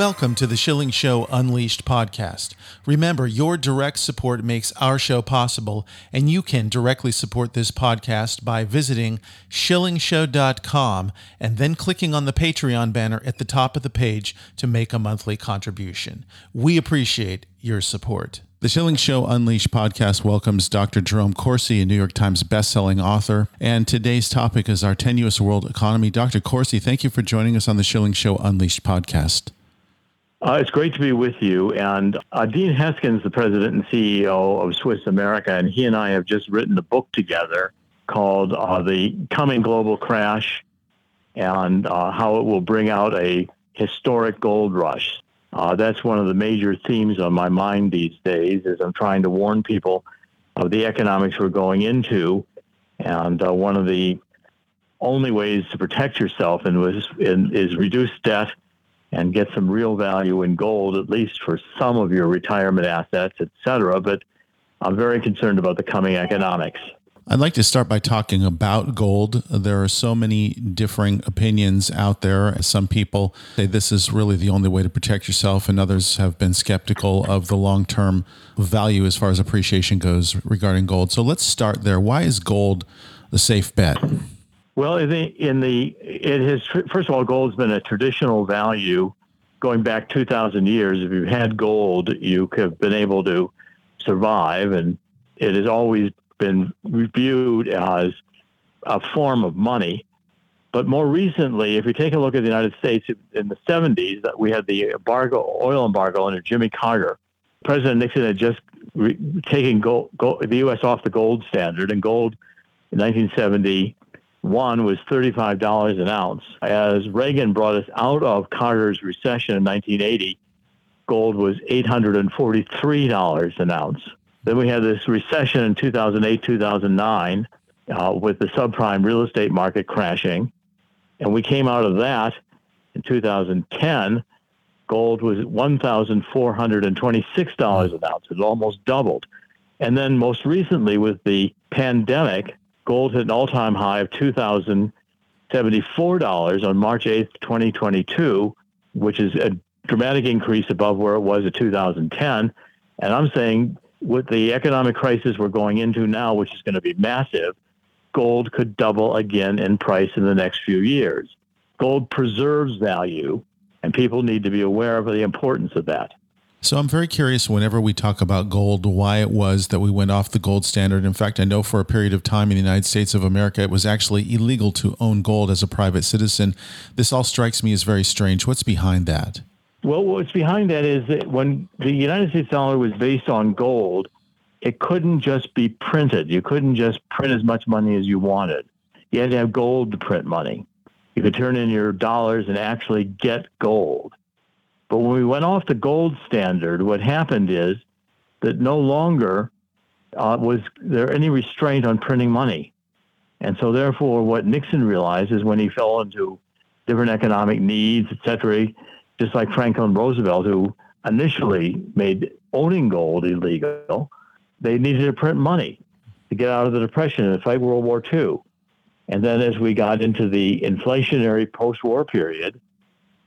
Welcome to the Schilling Show Unleashed podcast. Remember, your direct support makes our show possible, and you can directly support this podcast by visiting schillingshow.com and then clicking on the Patreon banner at the top of the page to make a monthly contribution. We appreciate your support. The Schilling Show Unleashed podcast welcomes Dr. Jerome Corsi, a New York Times bestselling author. And today's topic is our tenuous world economy. Dr. Corsi, thank you for joining us on the Schilling Show Unleashed podcast. Uh, it's great to be with you. And uh, Dean Heskins, the president and CEO of Swiss America, and he and I have just written a book together called uh, The Coming Global Crash and uh, how it will bring out a historic gold rush. Uh, that's one of the major themes on my mind these days as I'm trying to warn people of the economics we're going into. And uh, one of the only ways to protect yourself in, in, is reduce debt and get some real value in gold, at least for some of your retirement assets, et cetera. But I'm very concerned about the coming economics. I'd like to start by talking about gold. There are so many differing opinions out there. Some people say this is really the only way to protect yourself, and others have been skeptical of the long term value as far as appreciation goes regarding gold. So let's start there. Why is gold the safe bet? Well, in the, in the it has first of all, gold's been a traditional value going back 2,000 years. If you've had gold, you have been able to survive, and it has always been viewed as a form of money. But more recently, if you take a look at the United States in the 70s, that we had the embargo, oil embargo under Jimmy Carter. President Nixon had just re- taken gold, gold, the U.S. off the gold standard, and gold in 1970 one was $35 an ounce. As Reagan brought us out of Carter's recession in 1980, gold was $843 an ounce. Then we had this recession in 2008, 2009, uh, with the subprime real estate market crashing. And we came out of that in 2010. Gold was $1,426 an ounce. It almost doubled. And then most recently, with the pandemic, gold hit an all-time high of $2,074 on March 8th, 2022, which is a dramatic increase above where it was in 2010. And I'm saying with the economic crisis we're going into now, which is going to be massive, gold could double again in price in the next few years. Gold preserves value, and people need to be aware of the importance of that. So I'm very curious whenever we talk about gold, why it was that we went off the gold standard. In fact, I know for a period of time in the United States of America, it was actually illegal to own gold as a private citizen. This all strikes me as very strange. What's behind that? Well, what's behind that is that when the United States dollar was based on gold, it couldn't just be printed. You couldn't just print as much money as you wanted. You had to have gold to print money. You could turn in your dollars and actually get gold. But when we went off the gold standard, what happened is that no longer uh, was there any restraint on printing money. And so, therefore, what Nixon realized is when he fell into different economic needs, et cetera, just like Franklin Roosevelt, who initially made owning gold illegal, they needed to print money to get out of the Depression and fight World War II. And then as we got into the inflationary post war period,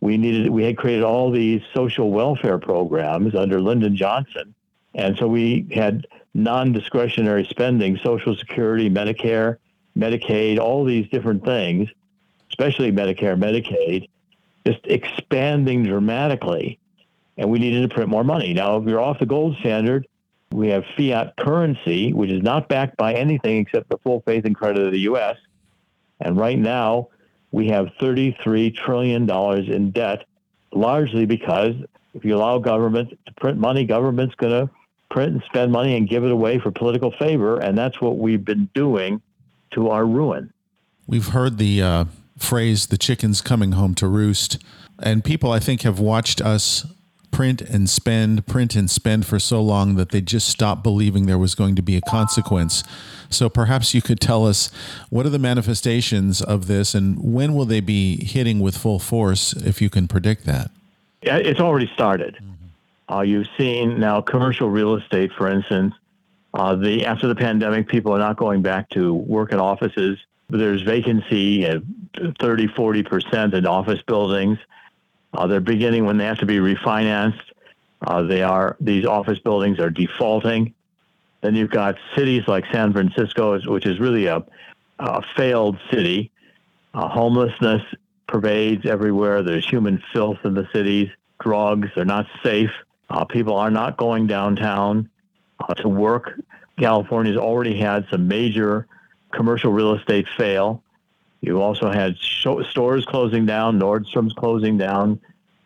we needed we had created all these social welfare programs under Lyndon Johnson, and so we had non-discretionary spending, Social Security, Medicare, Medicaid, all these different things, especially Medicare, Medicaid, just expanding dramatically, and we needed to print more money. Now, if you're off the gold standard, we have fiat currency, which is not backed by anything except the full faith and credit of the U.S. And right now, we have $33 trillion in debt, largely because if you allow government to print money, government's going to print and spend money and give it away for political favor. And that's what we've been doing to our ruin. We've heard the uh, phrase, the chicken's coming home to roost. And people, I think, have watched us print and spend, print and spend for so long that they just stopped believing there was going to be a consequence. So perhaps you could tell us what are the manifestations of this and when will they be hitting with full force, if you can predict that? It's already started. Mm-hmm. Uh, you've seen now commercial real estate, for instance. Uh, the after the pandemic, people are not going back to work in offices. There's vacancy at 30, 40 percent in office buildings. Uh, they're beginning when they have to be refinanced. Uh, they are these office buildings are defaulting. Then you've got cities like San Francisco, which is really a, a failed city. Uh, homelessness pervades everywhere. There's human filth in the cities. Drugs. They're not safe. Uh, people are not going downtown uh, to work. California's already had some major commercial real estate fail. You also had stores closing down, Nordstrom's closing down,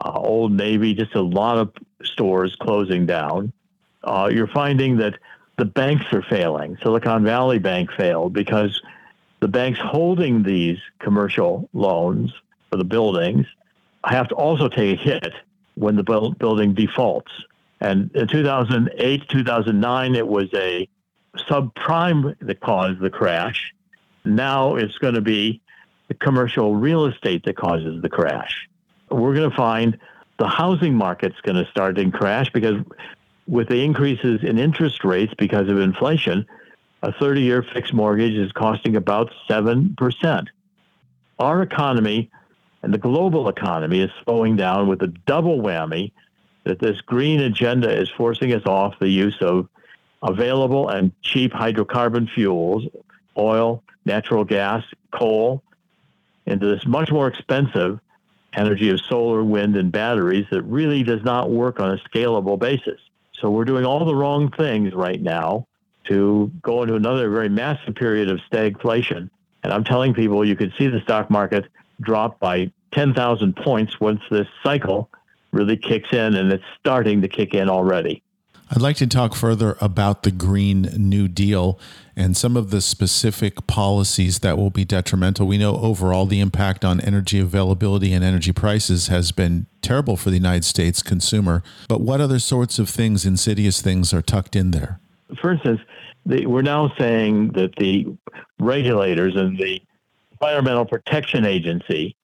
uh, Old Navy, just a lot of stores closing down. Uh, you're finding that the banks are failing. Silicon Valley Bank failed because the banks holding these commercial loans for the buildings have to also take a hit when the building defaults. And in 2008, 2009, it was a subprime that caused the crash. Now it's going to be the commercial real estate that causes the crash. We're going to find the housing market's going to start to crash because with the increases in interest rates because of inflation, a 30 year fixed mortgage is costing about 7%. Our economy and the global economy is slowing down with a double whammy that this green agenda is forcing us off the use of available and cheap hydrocarbon fuels, oil, natural gas, coal, into this much more expensive energy of solar, wind, and batteries that really does not work on a scalable basis. So we're doing all the wrong things right now to go into another very massive period of stagflation. And I'm telling people you can see the stock market drop by 10,000 points once this cycle really kicks in, and it's starting to kick in already. I'd like to talk further about the Green New Deal and some of the specific policies that will be detrimental. We know overall the impact on energy availability and energy prices has been terrible for the United States consumer. But what other sorts of things, insidious things, are tucked in there? For instance, the, we're now saying that the regulators and the Environmental Protection Agency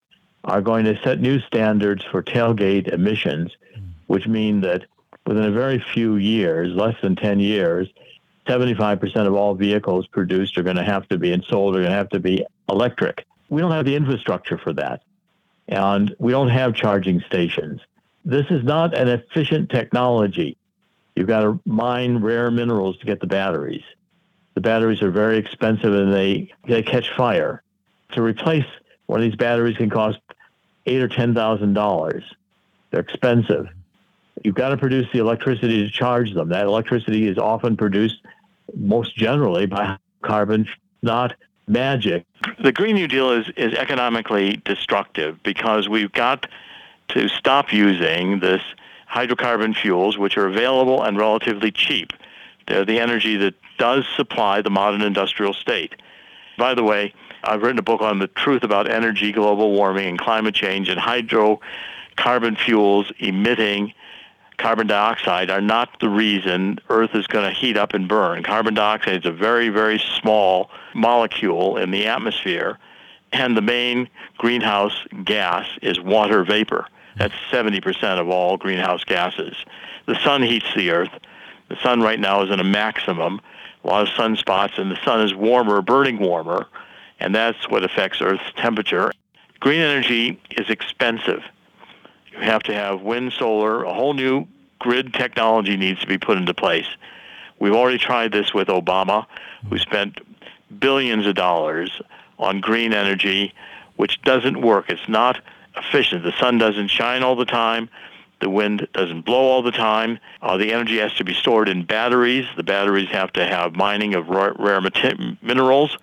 are going to set new standards for tailgate emissions, which mean that within a very few years, less than 10 years, 75% of all vehicles produced are going to have to be and sold are going to have to be electric. We don't have the infrastructure for that. And we don't have charging stations. This is not an efficient technology. You've got to mine rare minerals to get the batteries. The batteries are very expensive and they, they catch fire. To replace one of these batteries can cost eight or ten thousand dollars. They're expensive. You've got to produce the electricity to charge them. That electricity is often produced most generally by carbon, not magic. The Green New Deal is, is economically destructive because we've got to stop using this hydrocarbon fuels, which are available and relatively cheap. They're the energy that does supply the modern industrial state. By the way, I've written a book on the truth about energy, global warming, and climate change, and hydrocarbon fuels emitting carbon dioxide are not the reason Earth is going to heat up and burn. Carbon dioxide is a very, very small molecule in the atmosphere, and the main greenhouse gas is water vapor. That's 70% of all greenhouse gases. The sun heats the Earth. The sun right now is in a maximum, a lot of sunspots, and the sun is warmer, burning warmer, and that's what affects Earth's temperature. Green energy is expensive. You have to have wind, solar, a whole new grid technology needs to be put into place. We've already tried this with Obama, who spent billions of dollars on green energy, which doesn't work. It's not efficient. The sun doesn't shine all the time. The wind doesn't blow all the time. Uh, the energy has to be stored in batteries. The batteries have to have mining of rare, rare minerals,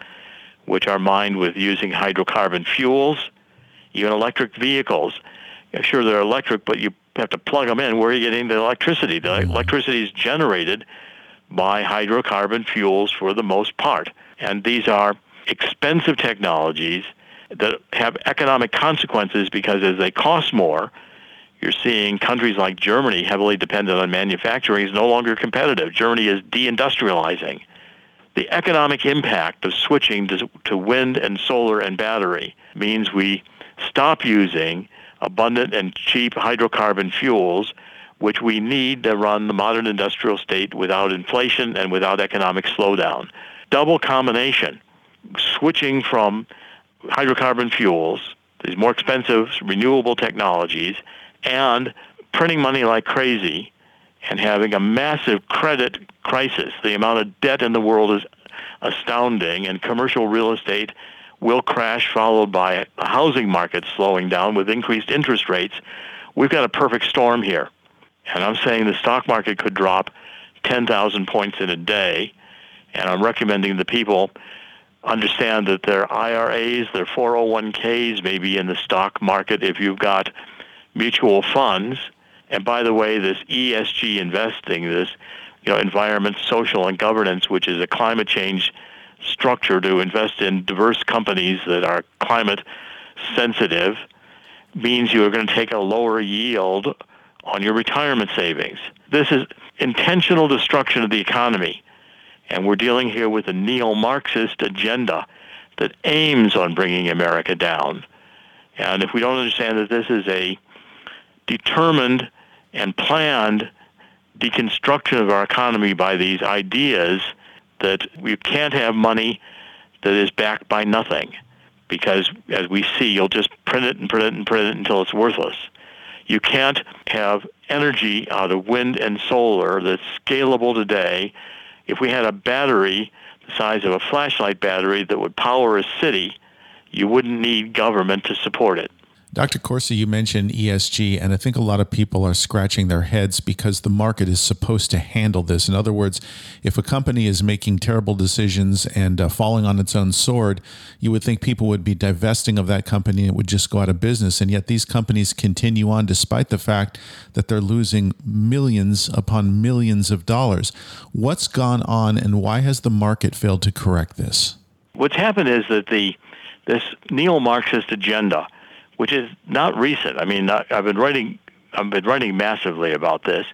which are mined with using hydrocarbon fuels. Even electric vehicles sure they're electric, but you have to plug them in. Where are you getting the electricity? The mm-hmm. electricity is generated by hydrocarbon fuels for the most part. And these are expensive technologies that have economic consequences because as they cost more, you're seeing countries like Germany, heavily dependent on manufacturing, is no longer competitive. Germany is deindustrializing. The economic impact of switching to, to wind and solar and battery means we stop using abundant and cheap hydrocarbon fuels, which we need to run the modern industrial state without inflation and without economic slowdown. Double combination, switching from hydrocarbon fuels, these more expensive renewable technologies, and printing money like crazy and having a massive credit crisis. The amount of debt in the world is astounding, and commercial real estate will crash, followed by the housing market slowing down with increased interest rates. We've got a perfect storm here. And I'm saying the stock market could drop 10,000 points in a day. And I'm recommending the people understand that their IRAs, their 401ks may be in the stock market if you've got mutual funds. And by the way, this ESG investing, this you know, environment, social, and governance, which is a climate change structure to invest in diverse companies that are climate sensitive, means you are going to take a lower yield on your retirement savings. This is intentional destruction of the economy. And we're dealing here with a neo Marxist agenda that aims on bringing America down. And if we don't understand that this is a determined and planned deconstruction of our economy by these ideas that we can't have money that is backed by nothing because as we see you'll just print it and print it and print it until it's worthless. You can't have energy out of wind and solar that's scalable today if we had a battery the size of a flashlight battery that would power a city you wouldn't need government to support it Dr. Corsi, you mentioned ESG, and I think a lot of people are scratching their heads because the market is supposed to handle this. In other words, if a company is making terrible decisions and uh, falling on its own sword, you would think people would be divesting of that company and it would just go out of business. And yet these companies continue on despite the fact that they're losing millions upon millions of dollars. What's gone on, and why has the market failed to correct this? What's happened is that the this neo-Marxist agenda which is not recent. I mean, I've been writing, I've been writing massively about this.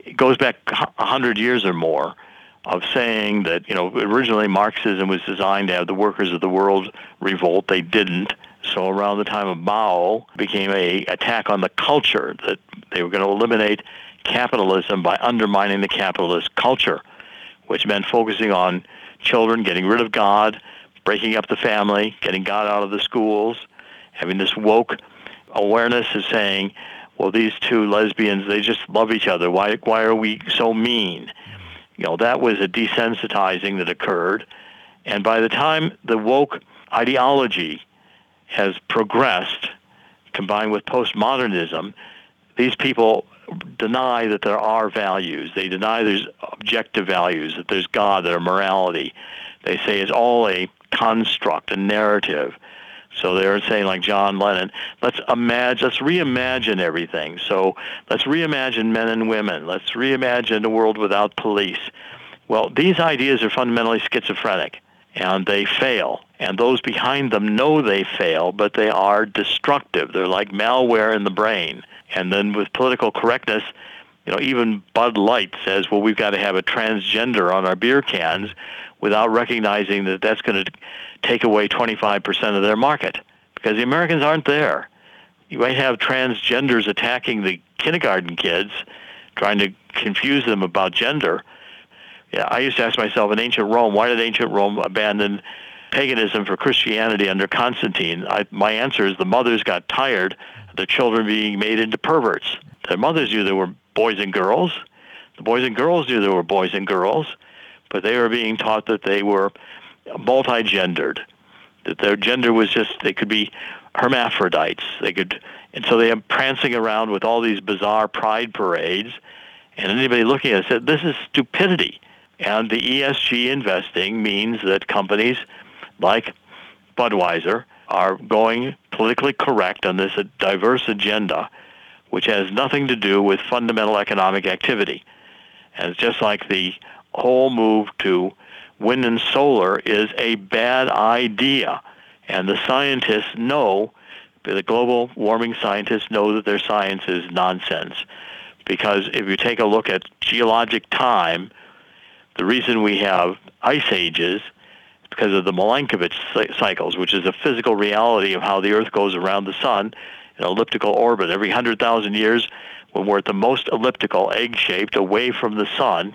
It goes back a hundred years or more of saying that you know originally Marxism was designed to have the workers of the world revolt. They didn't. So around the time of Mao, became a attack on the culture that they were going to eliminate capitalism by undermining the capitalist culture, which meant focusing on children, getting rid of God, breaking up the family, getting God out of the schools, having this woke awareness is saying, well, these two lesbians, they just love each other. Why, why are we so mean? You know, that was a desensitizing that occurred. And by the time the woke ideology has progressed, combined with postmodernism, these people deny that there are values. They deny there's objective values, that there's God, that are morality. They say it's all a construct, a narrative. So they're saying, like John Lennon, let's imagine, let's reimagine everything. So let's reimagine men and women. Let's reimagine a world without police. Well, these ideas are fundamentally schizophrenic, and they fail. And those behind them know they fail, but they are destructive. They're like malware in the brain. And then with political correctness, you know, even Bud Light says, well, we've got to have a transgender on our beer cans without recognizing that that's going to take away 25% of their market because the Americans aren't there. You might have transgenders attacking the kindergarten kids, trying to confuse them about gender. Yeah, I used to ask myself in ancient Rome, why did ancient Rome abandon paganism for Christianity under Constantine? I, my answer is the mothers got tired of their children being made into perverts. Their mothers knew there were boys and girls. The boys and girls knew there were boys and girls but they were being taught that they were multi-gendered, that their gender was just they could be hermaphrodites. They could, and so they are prancing around with all these bizarre pride parades, and anybody looking at it said, "This is stupidity." And the ESG investing means that companies like Budweiser are going politically correct on this diverse agenda, which has nothing to do with fundamental economic activity. And it's just like the whole move to wind and solar is a bad idea. And the scientists know, the global warming scientists know that their science is nonsense. Because if you take a look at geologic time, the reason we have ice ages is because of the Milankovitch cycles, which is a physical reality of how the Earth goes around the sun in elliptical orbit. Every 100,000 years, when we're at the most elliptical, egg-shaped, away from the sun,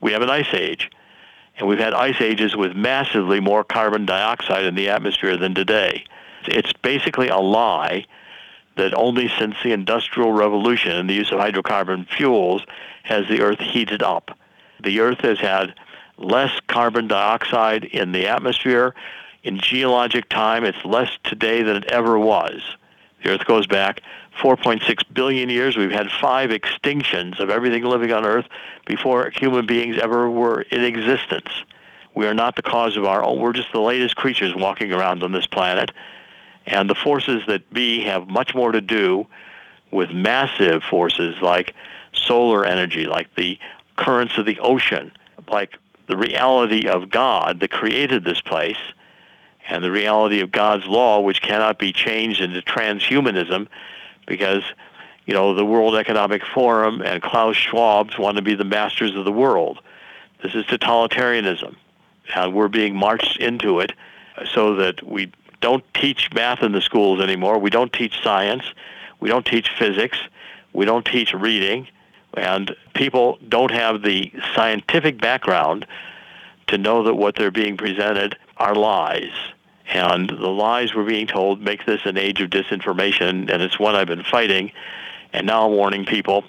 we have an ice age. And we've had ice ages with massively more carbon dioxide in the atmosphere than today. It's basically a lie that only since the Industrial Revolution and the use of hydrocarbon fuels has the Earth heated up. The Earth has had less carbon dioxide in the atmosphere. In geologic time, it's less today than it ever was. The Earth goes back 4.6 billion years. We've had five extinctions of everything living on Earth before human beings ever were in existence. We are not the cause of our own. We're just the latest creatures walking around on this planet. And the forces that be have much more to do with massive forces like solar energy, like the currents of the ocean, like the reality of God that created this place, and the reality of God's law, which cannot be changed into transhumanism because, you know, the World Economic Forum and Klaus Schwab's want to be the masters of the world. This is totalitarianism, and we're being marched into it so that we don't teach math in the schools anymore. We don't teach science. We don't teach physics. We don't teach reading. And people don't have the scientific background to know that what they're being presented are lies. And the lies we're being told make this an age of disinformation, and it's one I've been fighting. And now I'm warning people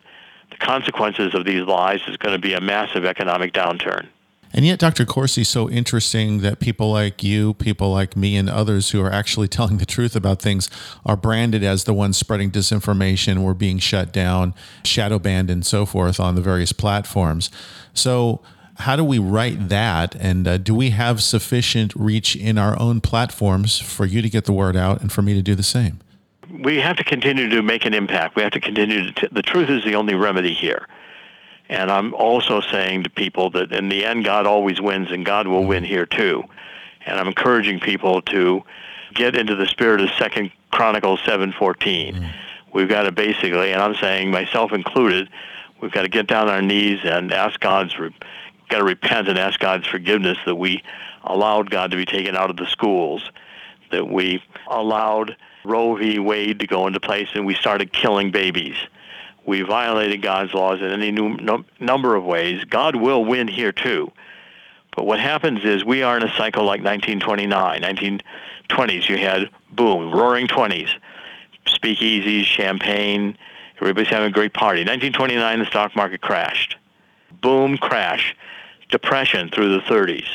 the consequences of these lies is going to be a massive economic downturn. And yet, Dr. Corsi, so interesting that people like you, people like me, and others who are actually telling the truth about things are branded as the ones spreading disinformation. We're being shut down, shadow banned, and so forth on the various platforms. So, how do we write that? And uh, do we have sufficient reach in our own platforms for you to get the word out and for me to do the same? We have to continue to make an impact. We have to continue to. T- the truth is the only remedy here. And I'm also saying to people that in the end, God always wins, and God will win here too. And I'm encouraging people to get into the spirit of Second Chronicles 7:14. Mm. We've got to basically, and I'm saying myself included, we've got to get down on our knees and ask God's got to repent and ask God's forgiveness that we allowed God to be taken out of the schools, that we allowed Roe v. Wade to go into place, and we started killing babies. We violated God's laws in any number of ways. God will win here too. But what happens is we are in a cycle like 1929, 1920s. You had boom, roaring 20s, speakeasies, champagne, everybody's having a great party. 1929, the stock market crashed. Boom, crash depression through the 30s,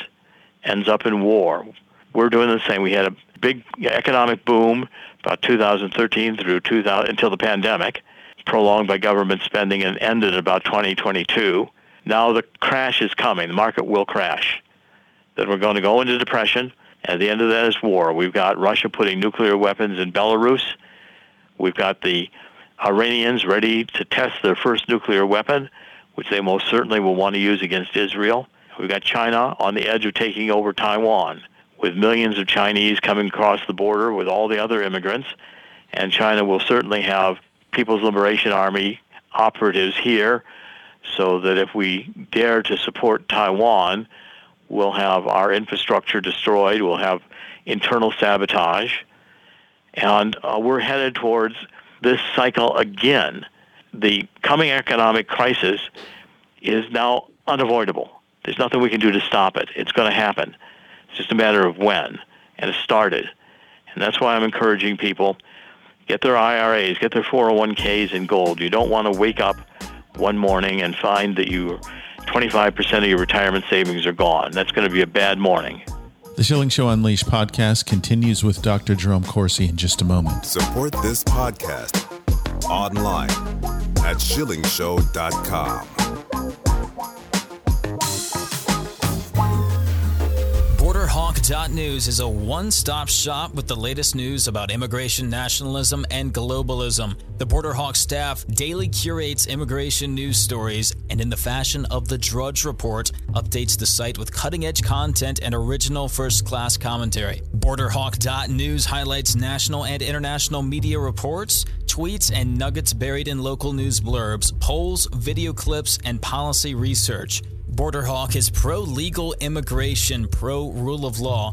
ends up in war. We're doing the same. We had a big economic boom about 2013 through 2000 until the pandemic, prolonged by government spending and ended about 2022. Now the crash is coming. The market will crash. Then we're going to go into depression. At the end of that is war. We've got Russia putting nuclear weapons in Belarus. We've got the Iranians ready to test their first nuclear weapon which they most certainly will want to use against Israel. We've got China on the edge of taking over Taiwan, with millions of Chinese coming across the border with all the other immigrants. And China will certainly have People's Liberation Army operatives here so that if we dare to support Taiwan, we'll have our infrastructure destroyed, we'll have internal sabotage, and uh, we're headed towards this cycle again the coming economic crisis is now unavoidable. There's nothing we can do to stop it. It's going to happen. It's just a matter of when, and it started. And that's why I'm encouraging people get their IRAs, get their 401ks in gold. You don't want to wake up one morning and find that you 25% of your retirement savings are gone. That's going to be a bad morning. The Schilling Show Unleashed podcast continues with Dr. Jerome Corsi in just a moment. Support this podcast online at schillingshow.com. BorderHawk.news is a one stop shop with the latest news about immigration nationalism and globalism. The Borderhawk staff daily curates immigration news stories and, in the fashion of the Drudge Report, updates the site with cutting edge content and original first class commentary. BorderHawk.news highlights national and international media reports, tweets, and nuggets buried in local news blurbs, polls, video clips, and policy research. Borderhawk is pro legal immigration, pro rule of law,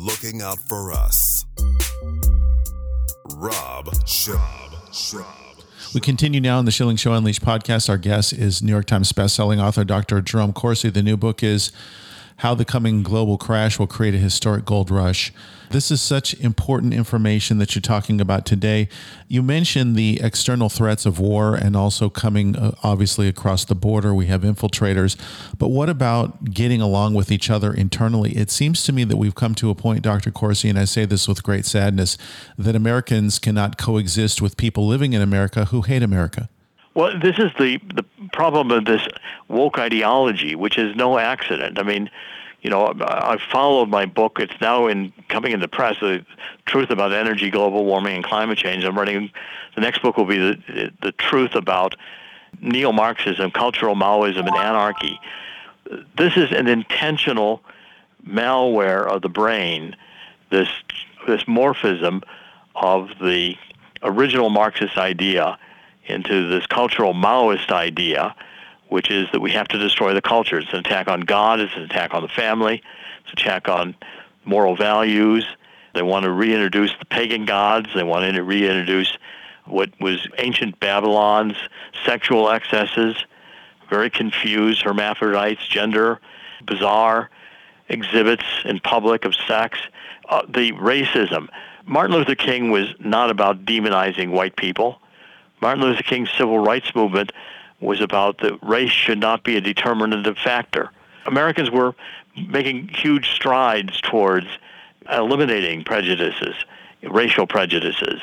Looking out for us. Rob Schab. Schab. We continue now in the Schilling Show Unleashed podcast. Our guest is New York Times bestselling author Dr. Jerome Corsi. The new book is How the Coming Global Crash Will Create a Historic Gold Rush. This is such important information that you're talking about today. You mentioned the external threats of war and also coming uh, obviously across the border. We have infiltrators. But what about getting along with each other internally? It seems to me that we've come to a point, Dr. Corsi, and I say this with great sadness, that Americans cannot coexist with people living in America who hate America. Well, this is the the problem of this woke ideology, which is no accident. I mean, you know, I've followed my book. It's now in coming in the press. The truth about energy, global warming, and climate change. I'm writing. The next book will be the the truth about neo-Marxism, cultural Maoism, and anarchy. This is an intentional malware of the brain. This this morphism of the original Marxist idea into this cultural Maoist idea which is that we have to destroy the culture. It's an attack on God, it's an attack on the family, it's an attack on moral values. They want to reintroduce the pagan gods, they want to reintroduce what was ancient Babylon's sexual excesses, very confused hermaphrodites, gender, bizarre exhibits in public of sex, uh, the racism. Martin Luther King was not about demonizing white people. Martin Luther King's civil rights movement was about that race should not be a determinative factor. Americans were making huge strides towards eliminating prejudices, racial prejudices.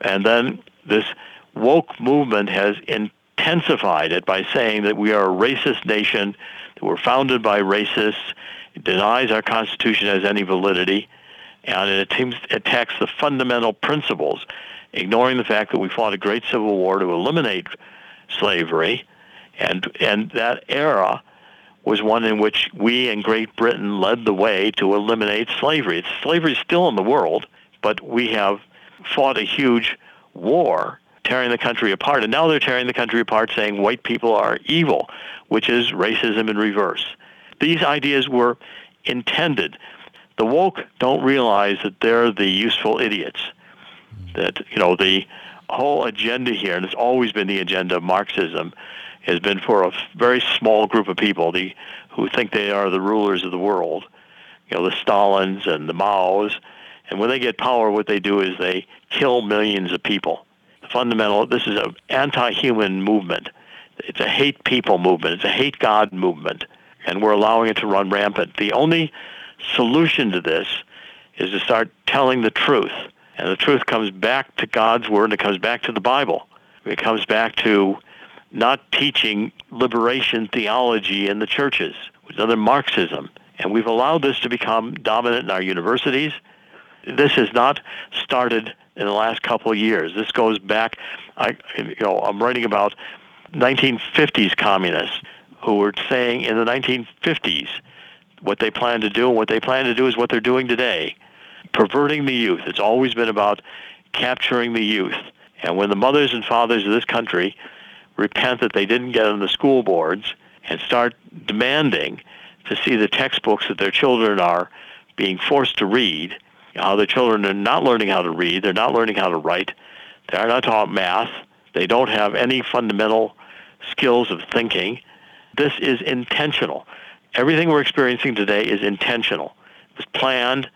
And then this woke movement has intensified it by saying that we are a racist nation, that we're founded by racists, it denies our Constitution has any validity, and it attacks the fundamental principles, ignoring the fact that we fought a great civil war to eliminate slavery, and and that era was one in which we and Great Britain led the way to eliminate slavery. Slavery is still in the world, but we have fought a huge war tearing the country apart. And now they're tearing the country apart saying white people are evil, which is racism in reverse. These ideas were intended. The woke don't realize that they're the useful idiots. That, you know, the whole agenda here, and it's always been the agenda of Marxism, has been for a very small group of people the, who think they are the rulers of the world. You know, the Stalins and the Maos. And when they get power, what they do is they kill millions of people. The fundamental, this is an anti-human movement. It's a hate people movement. It's a hate God movement. And we're allowing it to run rampant. The only solution to this is to start telling the truth and the truth comes back to God's Word and it comes back to the Bible. It comes back to not teaching liberation theology in the churches, which is another Marxism. And we've allowed this to become dominant in our universities. This has not started in the last couple of years. This goes back, I, you know, I'm writing about 1950s communists who were saying in the 1950s what they plan to do, and what they plan to do is what they're doing today perverting the youth. It's always been about capturing the youth. And when the mothers and fathers of this country repent that they didn't get on the school boards and start demanding to see the textbooks that their children are being forced to read, how the children are not learning how to read, they're not learning how to write, they are not taught math, they don't have any fundamental skills of thinking. This is intentional. Everything we're experiencing today is intentional. It was planned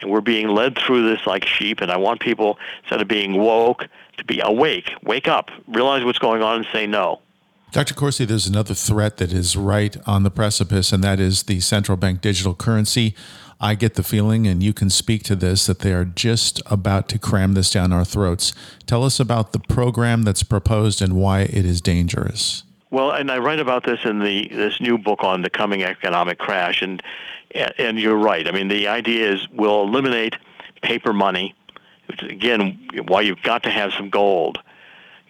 and we're being led through this like sheep. And I want people, instead of being woke, to be awake, wake up, realize what's going on, and say no. Dr. Corsi, there's another threat that is right on the precipice, and that is the central bank digital currency. I get the feeling, and you can speak to this, that they are just about to cram this down our throats. Tell us about the program that's proposed and why it is dangerous. Well, and I write about this in the this new book on the coming economic crash, and and you're right. I mean, the idea is we'll eliminate paper money, which is, again why you've got to have some gold.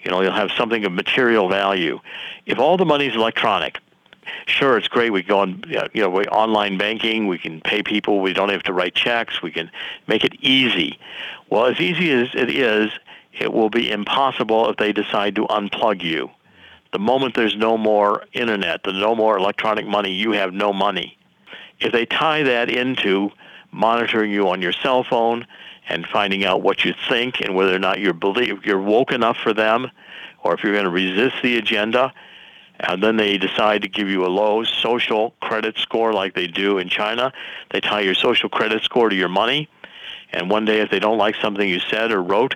You know, you'll have something of material value. If all the money is electronic, sure, it's great. We go on, you know, we online banking. We can pay people. We don't have to write checks. We can make it easy. Well, as easy as it is, it will be impossible if they decide to unplug you. The moment there's no more internet, there's no more electronic money, you have no money. If they tie that into monitoring you on your cell phone and finding out what you think and whether or not you're believe you're woke enough for them, or if you're going to resist the agenda, and then they decide to give you a low social credit score like they do in China. They tie your social credit score to your money, and one day if they don't like something you said or wrote,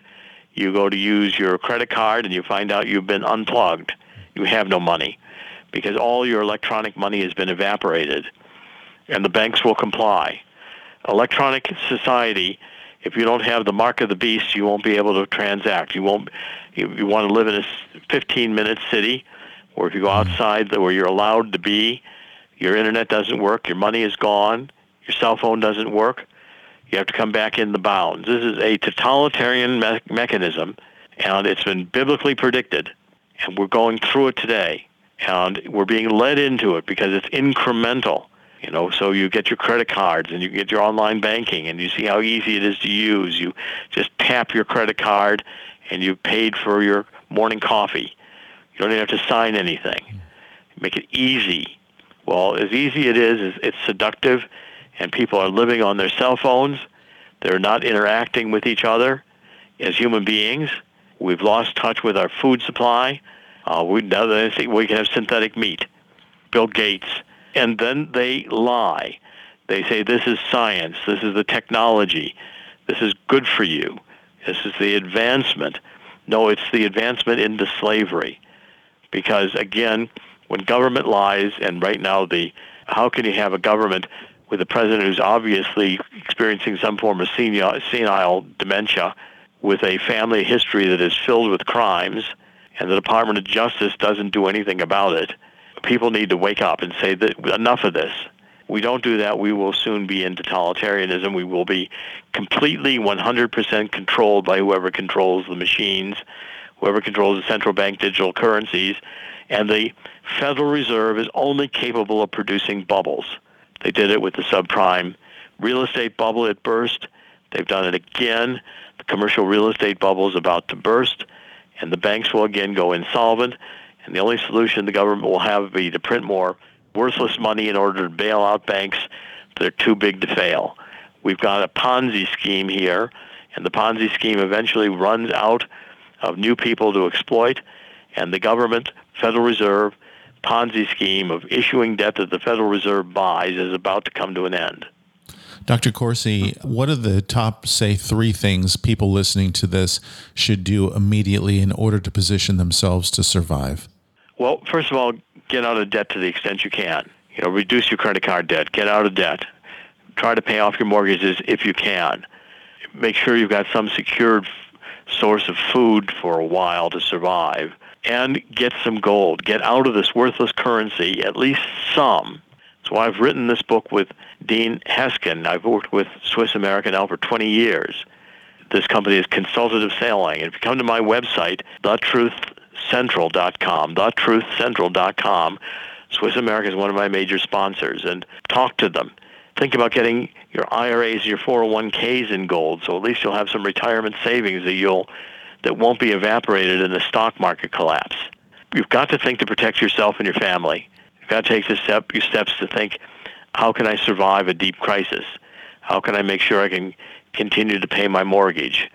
you go to use your credit card and you find out you've been unplugged. You have no money because all your electronic money has been evaporated, and the banks will comply. Electronic society if you don't have the mark of the beast, you won't be able to transact. You won't. You, you want to live in a 15-minute city or if you go mm-hmm. outside where you're allowed to be, your internet doesn't work, your money is gone, your cell phone doesn't work, you have to come back in the bounds. This is a totalitarian me- mechanism, and it's been biblically predicted, and we're going through it today, and we're being led into it because it's incremental. You know, so you get your credit cards and you get your online banking, and you see how easy it is to use. You just tap your credit card, and you've paid for your morning coffee you don't even have to sign anything. Make it easy. Well, as easy it is, it's seductive, and people are living on their cell phones. They're not interacting with each other as human beings. We've lost touch with our food supply. Uh, we, now they think we can have synthetic meat. Bill Gates. And then they lie. They say this is science. This is the technology. This is good for you. This is the advancement. No, it's the advancement into slavery because again, when government lies, and right now the how can you have a government with a president who's obviously experiencing some form of senile, senile dementia, with a family history that is filled with crimes, and the Department of Justice doesn't do anything about it? People need to wake up and say that enough of this. We don't do that, we will soon be in totalitarianism. We will be completely 100% controlled by whoever controls the machines whoever controls the central bank digital currencies, and the Federal Reserve is only capable of producing bubbles. They did it with the subprime real estate bubble. It burst. They've done it again. The commercial real estate bubble is about to burst, and the banks will again go insolvent. And the only solution the government will have will be to print more worthless money in order to bail out banks that are too big to fail. We've got a Ponzi scheme here, and the Ponzi scheme eventually runs out of new people to exploit, and the government, Federal Reserve, Ponzi scheme of issuing debt that the Federal Reserve buys is about to come to an end. Dr. Corsi, what are the top, say, three things people listening to this should do immediately in order to position themselves to survive? Well, first of all, get out of debt to the extent you can. You know, reduce your credit card debt. Get out of debt. Try to pay off your mortgages if you can. Make sure you've got some secured source of food for a while to survive and get some gold. Get out of this worthless currency, at least some. So I've written this book with Dean Heskin. I've worked with Swiss American now for 20 years. This company is consultative selling. If you come to my website, thetruthcentral.com, thetruthcentral.com, Swiss America is one of my major sponsors, and talk to them think about getting your IRAs, your 401ks in gold, so at least you'll have some retirement savings that you'll that won't be evaporated in the stock market collapse. You've got to think to protect yourself and your family. You've got to take the step, steps to think, how can I survive a deep crisis? How can I make sure I can continue to pay my mortgage?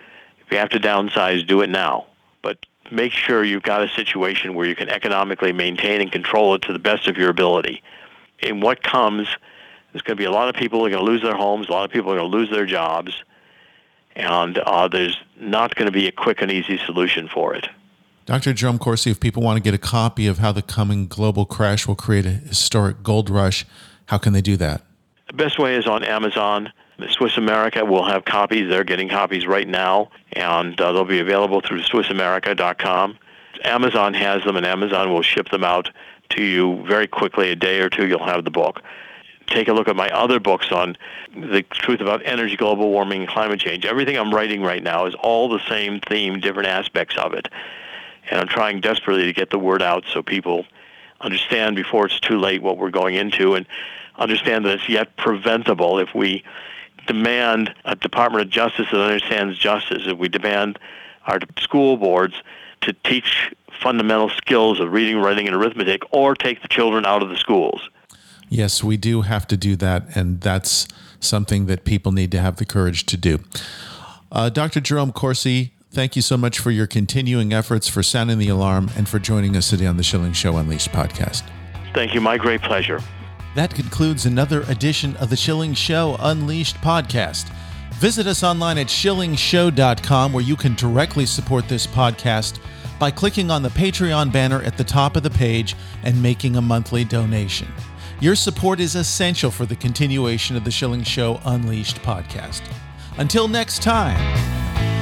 If you have to downsize, do it now. But make sure you've got a situation where you can economically maintain and control it to the best of your ability. In what comes There's going to be a lot of people who are going to lose their homes. A lot of people are going to lose their jobs. And uh, there's not going to be a quick and easy solution for it. Dr. Jerome Corsi, if people want to get a copy of how the coming global crash will create a historic gold rush, how can they do that? The best way is on Amazon. Swiss America will have copies. They're getting copies right now, and uh, they'll be available through SwissAmerica.com. Amazon has them, and Amazon will ship them out to you very quickly. A day or two, you'll have the book. Take a look at my other books on the truth about energy, global warming, and climate change. Everything I'm writing right now is all the same theme, different aspects of it. And I'm trying desperately to get the word out so people understand before it's too late what we're going into and understand that it's yet preventable if we demand a Department of Justice that understands justice, if we demand our school boards to teach fundamental skills of reading, writing, and arithmetic, or take the children out of the schools. Yes, we do have to do that, and that's something that people need to have the courage to do. Uh, Dr. Jerome Corsi, thank you so much for your continuing efforts for sounding the alarm and for joining us today on the Schilling Show Unleashed podcast. Thank you. My great pleasure. That concludes another edition of the Schilling Show Unleashed podcast. Visit us online at schillingshow.com where you can directly support this podcast by clicking on the Patreon banner at the top of the page and making a monthly donation. Your support is essential for the continuation of the Schilling Show Unleashed podcast. Until next time.